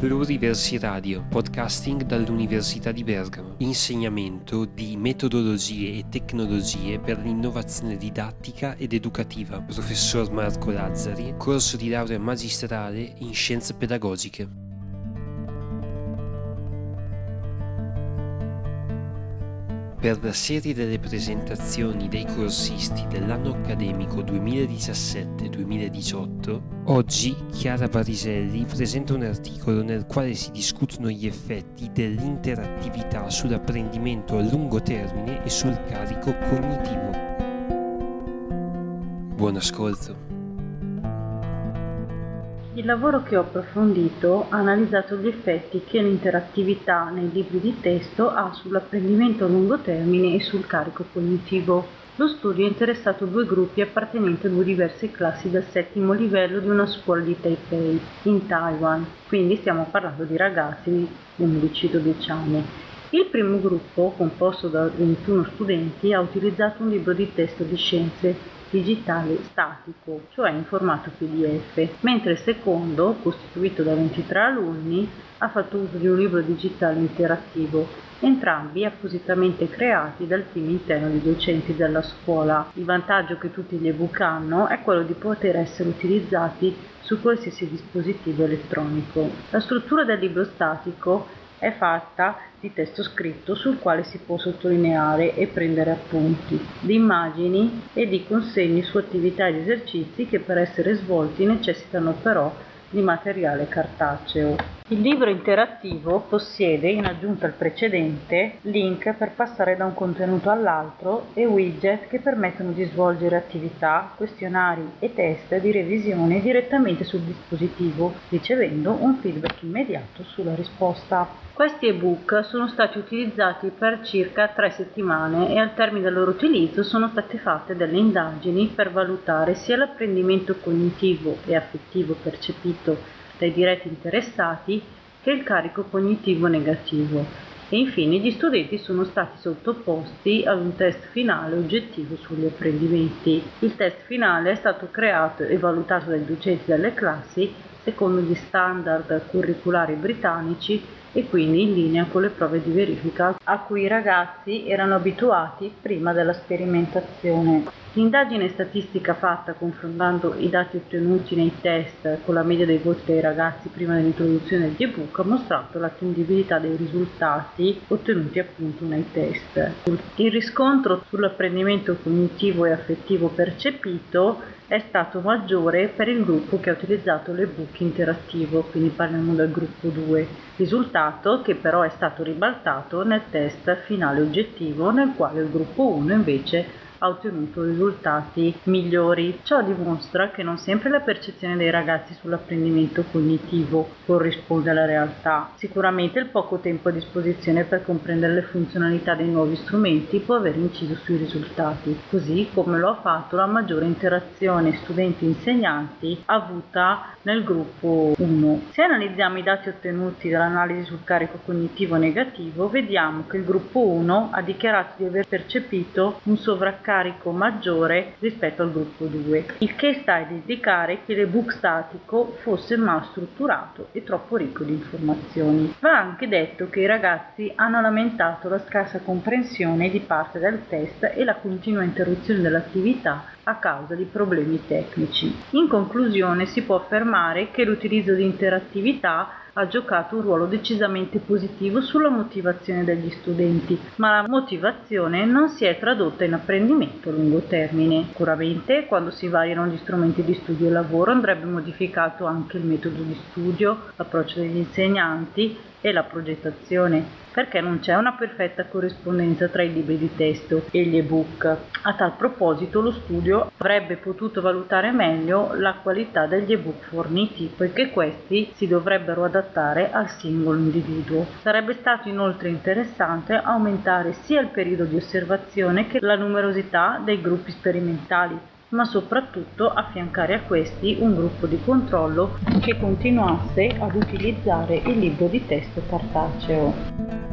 Pluriversi Radio, podcasting dall'Università di Bergamo. Insegnamento di metodologie e tecnologie per l'innovazione didattica ed educativa. Professor Marco Lazzari, corso di laurea magistrale in scienze pedagogiche. Per la serie delle presentazioni dei corsisti dell'anno accademico 2017-2018, oggi Chiara Bariselli presenta un articolo nel quale si discutono gli effetti dell'interattività sull'apprendimento a lungo termine e sul carico cognitivo. Buon ascolto. Il lavoro che ho approfondito ha analizzato gli effetti che l'interattività nei libri di testo ha sull'apprendimento a lungo termine e sul carico cognitivo. Lo studio ha interessato due gruppi appartenenti a due diverse classi del settimo livello di una scuola di Taipei, in Taiwan, quindi stiamo parlando di ragazzi di 11-12 anni. Il primo gruppo, composto da 21 studenti, ha utilizzato un libro di testo di scienze digitale statico, cioè in formato PDF, mentre il secondo, costituito da 23 alunni, ha fatto uso di un libro digitale interattivo, entrambi appositamente creati dal team interno di docenti della scuola. Il vantaggio che tutti gli ebook hanno è quello di poter essere utilizzati su qualsiasi dispositivo elettronico. La struttura del libro statico è fatta di testo scritto sul quale si può sottolineare e prendere appunti, di immagini e di consegni su attività ed esercizi che per essere svolti necessitano però di materiale cartaceo. Il libro interattivo possiede, in aggiunta al precedente, link per passare da un contenuto all'altro e widget che permettono di svolgere attività, questionari e test di revisione direttamente sul dispositivo, ricevendo un feedback immediato sulla risposta. Questi ebook sono stati utilizzati per circa tre settimane e al termine del loro utilizzo sono state fatte delle indagini per valutare sia l'apprendimento cognitivo e affettivo percepito dai diretti interessati che il carico cognitivo negativo e infine gli studenti sono stati sottoposti ad un test finale oggettivo sugli apprendimenti. Il test finale è stato creato e valutato dai docenti delle classi secondo gli standard curriculari britannici e quindi in linea con le prove di verifica a cui i ragazzi erano abituati prima della sperimentazione. L'indagine statistica fatta confrontando i dati ottenuti nei test con la media dei voti dei ragazzi prima dell'introduzione del ebook ha mostrato l'attendibilità dei risultati ottenuti appunto nei test. Il riscontro sull'apprendimento cognitivo e affettivo percepito è stato maggiore per il gruppo che ha utilizzato l'ebook interattivo, quindi parliamo del gruppo 2, risultato che però è stato ribaltato nel test finale oggettivo nel quale il gruppo 1 invece ha ottenuto risultati migliori. Ciò dimostra che non sempre la percezione dei ragazzi sull'apprendimento cognitivo corrisponde alla realtà. Sicuramente il poco tempo a disposizione per comprendere le funzionalità dei nuovi strumenti può aver inciso sui risultati, così come lo ha fatto la maggiore interazione studenti-insegnanti avuta nel gruppo 1. Se analizziamo i dati ottenuti dall'analisi sul carico cognitivo negativo, vediamo che il gruppo 1 ha dichiarato di aver percepito un sovraccarico carico maggiore rispetto al gruppo 2, il che sta ad indicare che l'ebook statico fosse mal strutturato e troppo ricco di informazioni. Va anche detto che i ragazzi hanno lamentato la scarsa comprensione di parte del test e la continua interruzione dell'attività a causa di problemi tecnici. In conclusione si può affermare che l'utilizzo di interattività ha giocato un ruolo decisamente positivo sulla motivazione degli studenti, ma la motivazione non si è tradotta in apprendimento a lungo termine. Sicuramente quando si variano gli strumenti di studio e lavoro andrebbe modificato anche il metodo di studio, l'approccio degli insegnanti e la progettazione, perché non c'è una perfetta corrispondenza tra i libri di testo e gli ebook. A tal proposito lo studio avrebbe potuto valutare meglio la qualità degli ebook forniti, poiché questi si dovrebbero adattare al singolo individuo. Sarebbe stato inoltre interessante aumentare sia il periodo di osservazione che la numerosità dei gruppi sperimentali ma soprattutto affiancare a questi un gruppo di controllo che continuasse ad utilizzare il libro di testo cartaceo.